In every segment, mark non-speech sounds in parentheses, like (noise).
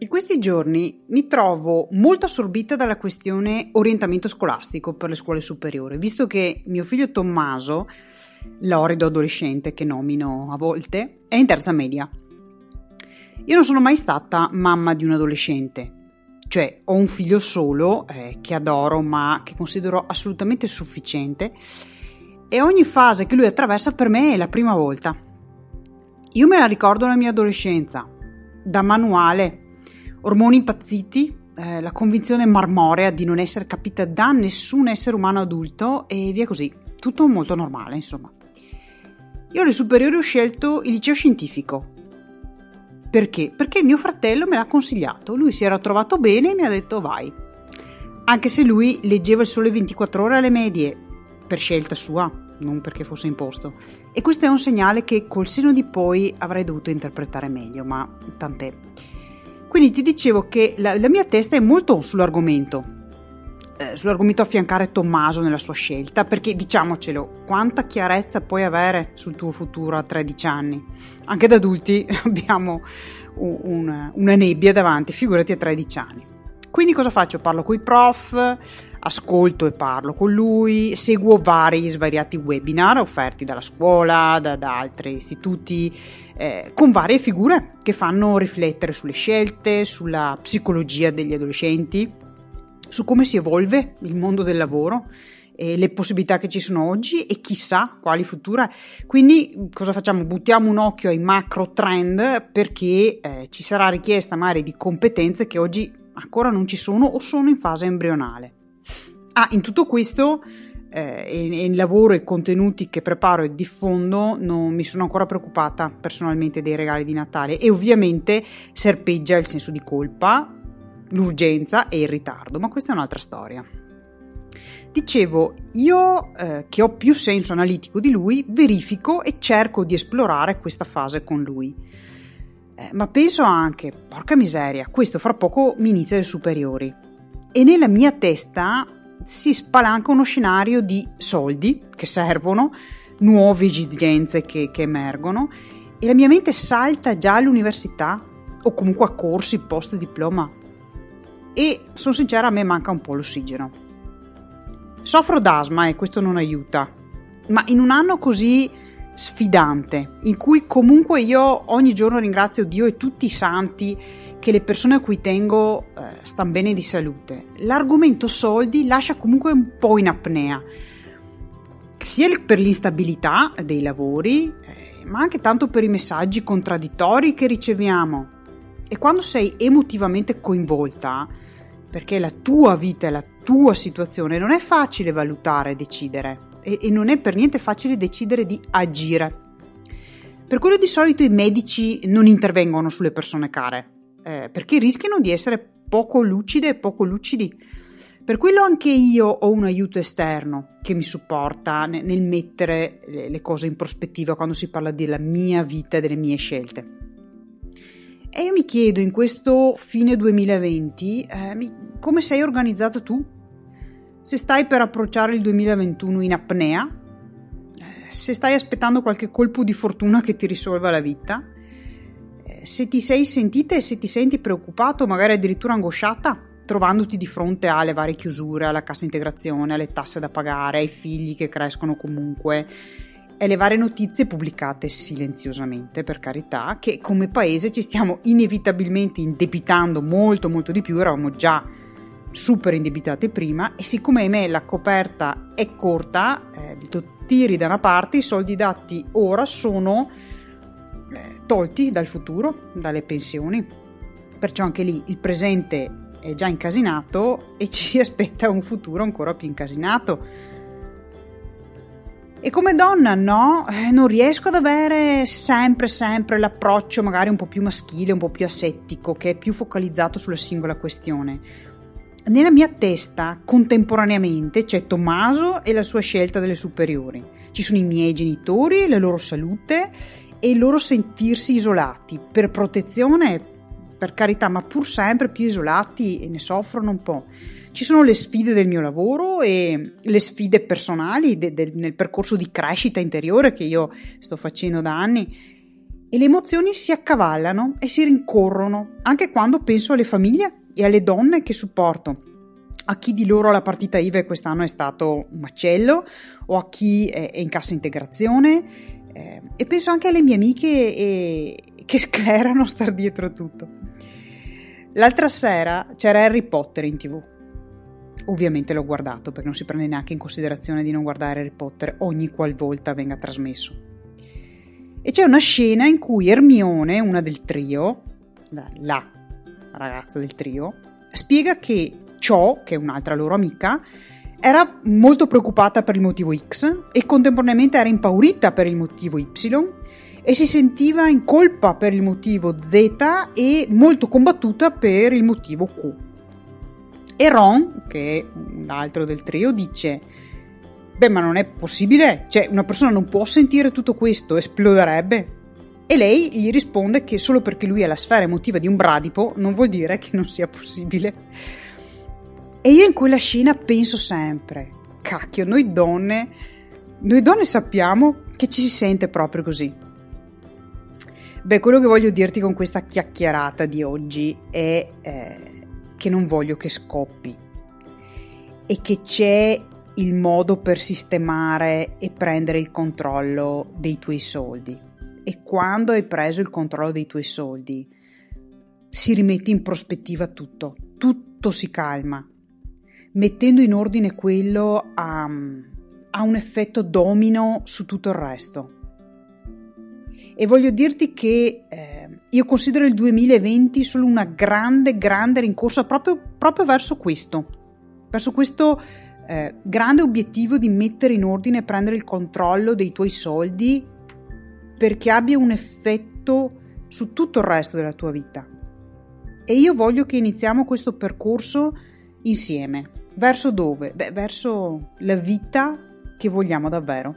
In questi giorni mi trovo molto assorbita dalla questione orientamento scolastico per le scuole superiori, visto che mio figlio Tommaso, l'orido adolescente che nomino a volte, è in terza media. Io non sono mai stata mamma di un adolescente, cioè ho un figlio solo eh, che adoro ma che considero assolutamente sufficiente e ogni fase che lui attraversa per me è la prima volta. Io me la ricordo la mia adolescenza, da manuale, ormoni impazziti, eh, la convinzione marmorea di non essere capita da nessun essere umano adulto e via così, tutto molto normale insomma. Io alle superiori ho scelto il liceo scientifico. Perché? Perché mio fratello me l'ha consigliato, lui si era trovato bene e mi ha detto vai. Anche se lui leggeva il sole 24 ore alle medie, per scelta sua, non perché fosse imposto. E questo è un segnale che col seno di poi avrei dovuto interpretare meglio, ma tant'è. Quindi ti dicevo che la, la mia testa è molto sull'argomento, eh, sull'argomento affiancare Tommaso nella sua scelta, perché diciamocelo, quanta chiarezza puoi avere sul tuo futuro a 13 anni? Anche da adulti (laughs) abbiamo un, un, una nebbia davanti, figurati a 13 anni. Quindi cosa faccio? Parlo con i prof, ascolto e parlo con lui, seguo vari svariati webinar offerti dalla scuola, da, da altri istituti, eh, con varie figure che fanno riflettere sulle scelte, sulla psicologia degli adolescenti, su come si evolve il mondo del lavoro e le possibilità che ci sono oggi e chissà quali future. Quindi cosa facciamo? Buttiamo un occhio ai macro trend perché eh, ci sarà richiesta magari di competenze che oggi ancora non ci sono o sono in fase embrionale. Ah, in tutto questo eh, e, il lavoro e contenuti che preparo e diffondo non mi sono ancora preoccupata personalmente dei regali di Natale e ovviamente serpeggia il senso di colpa, l'urgenza e il ritardo, ma questa è un'altra storia. Dicevo, io eh, che ho più senso analitico di lui, verifico e cerco di esplorare questa fase con lui. Eh, ma penso anche, porca miseria, questo fra poco mi inizia le superiori. E nella mia testa si spalanca uno scenario di soldi che servono, nuove esigenze che, che emergono e la mia mente salta già all'università o comunque a corsi post diploma e sono sincera a me manca un po' l'ossigeno. Soffro d'asma e questo non aiuta, ma in un anno così sfidante, in cui comunque io ogni giorno ringrazio Dio e tutti i santi che le persone a cui tengo eh, stanno bene di salute. L'argomento soldi lascia comunque un po' in apnea, sia per l'instabilità dei lavori, eh, ma anche tanto per i messaggi contraddittori che riceviamo. E quando sei emotivamente coinvolta, perché la tua vita è la tua situazione, non è facile valutare e decidere e, e non è per niente facile decidere di agire. Per quello di solito i medici non intervengono sulle persone care, eh, perché rischiano di essere poco lucide e poco lucidi. Per quello anche io ho un aiuto esterno che mi supporta nel, nel mettere le, le cose in prospettiva quando si parla della mia vita e delle mie scelte. E io mi chiedo in questo fine 2020 eh, come sei organizzato tu? Se stai per approcciare il 2021 in apnea, eh, se stai aspettando qualche colpo di fortuna che ti risolva la vita, eh, se ti sei sentita e se ti senti preoccupato, magari addirittura angosciata, trovandoti di fronte alle varie chiusure, alla cassa integrazione, alle tasse da pagare, ai figli che crescono comunque e le varie notizie pubblicate silenziosamente, per carità, che come paese ci stiamo inevitabilmente indebitando molto molto di più, eravamo già super indebitate prima e siccome ahimè la coperta è corta, eh, tiri da una parte, i soldi dati ora sono eh, tolti dal futuro, dalle pensioni, perciò anche lì il presente è già incasinato e ci si (laughs) aspetta un futuro ancora più incasinato. E come donna, no, eh, non riesco ad avere sempre, sempre l'approccio magari un po' più maschile, un po' più asettico, che è più focalizzato sulla singola questione nella mia testa contemporaneamente c'è Tommaso e la sua scelta delle superiori. Ci sono i miei genitori, la loro salute e il loro sentirsi isolati per protezione, per carità, ma pur sempre più isolati e ne soffrono un po'. Ci sono le sfide del mio lavoro e le sfide personali de- de- nel percorso di crescita interiore che io sto facendo da anni e le emozioni si accavallano e si rincorrono, anche quando penso alle famiglie e alle donne che supporto. A chi di loro la partita IVA quest'anno è stato un macello o a chi è in cassa integrazione eh, e penso anche alle mie amiche e, che (laughs) sclerano star dietro tutto. L'altra sera c'era Harry Potter in tv. Ovviamente l'ho guardato perché non si prende neanche in considerazione di non guardare Harry Potter ogni qualvolta venga trasmesso. E c'è una scena in cui Ermione, una del trio, la ragazza del trio, spiega che Cho, che è un'altra loro amica, era molto preoccupata per il motivo X e contemporaneamente era impaurita per il motivo Y e si sentiva in colpa per il motivo Z e molto combattuta per il motivo Q. E Ron, che è un altro del trio, dice Beh, ma non è possibile, cioè una persona non può sentire tutto questo, esploderebbe. E lei gli risponde che solo perché lui è la sfera emotiva di un bradipo non vuol dire che non sia possibile. E io in quella scena penso sempre, cacchio, noi donne, noi donne sappiamo che ci si sente proprio così. Beh, quello che voglio dirti con questa chiacchierata di oggi è eh, che non voglio che scoppi e che c'è il modo per sistemare e prendere il controllo dei tuoi soldi. E quando hai preso il controllo dei tuoi soldi, si rimette in prospettiva tutto, tutto si calma. Mettendo in ordine quello ha, ha un effetto domino su tutto il resto. E voglio dirti che eh, io considero il 2020 solo una grande, grande rincorsa proprio, proprio verso questo, verso questo eh, grande obiettivo di mettere in ordine e prendere il controllo dei tuoi soldi perché abbia un effetto su tutto il resto della tua vita. E io voglio che iniziamo questo percorso insieme. Verso dove? Beh, verso la vita che vogliamo davvero.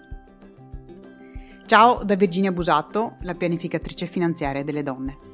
Ciao da Virginia Busato, la pianificatrice finanziaria delle donne.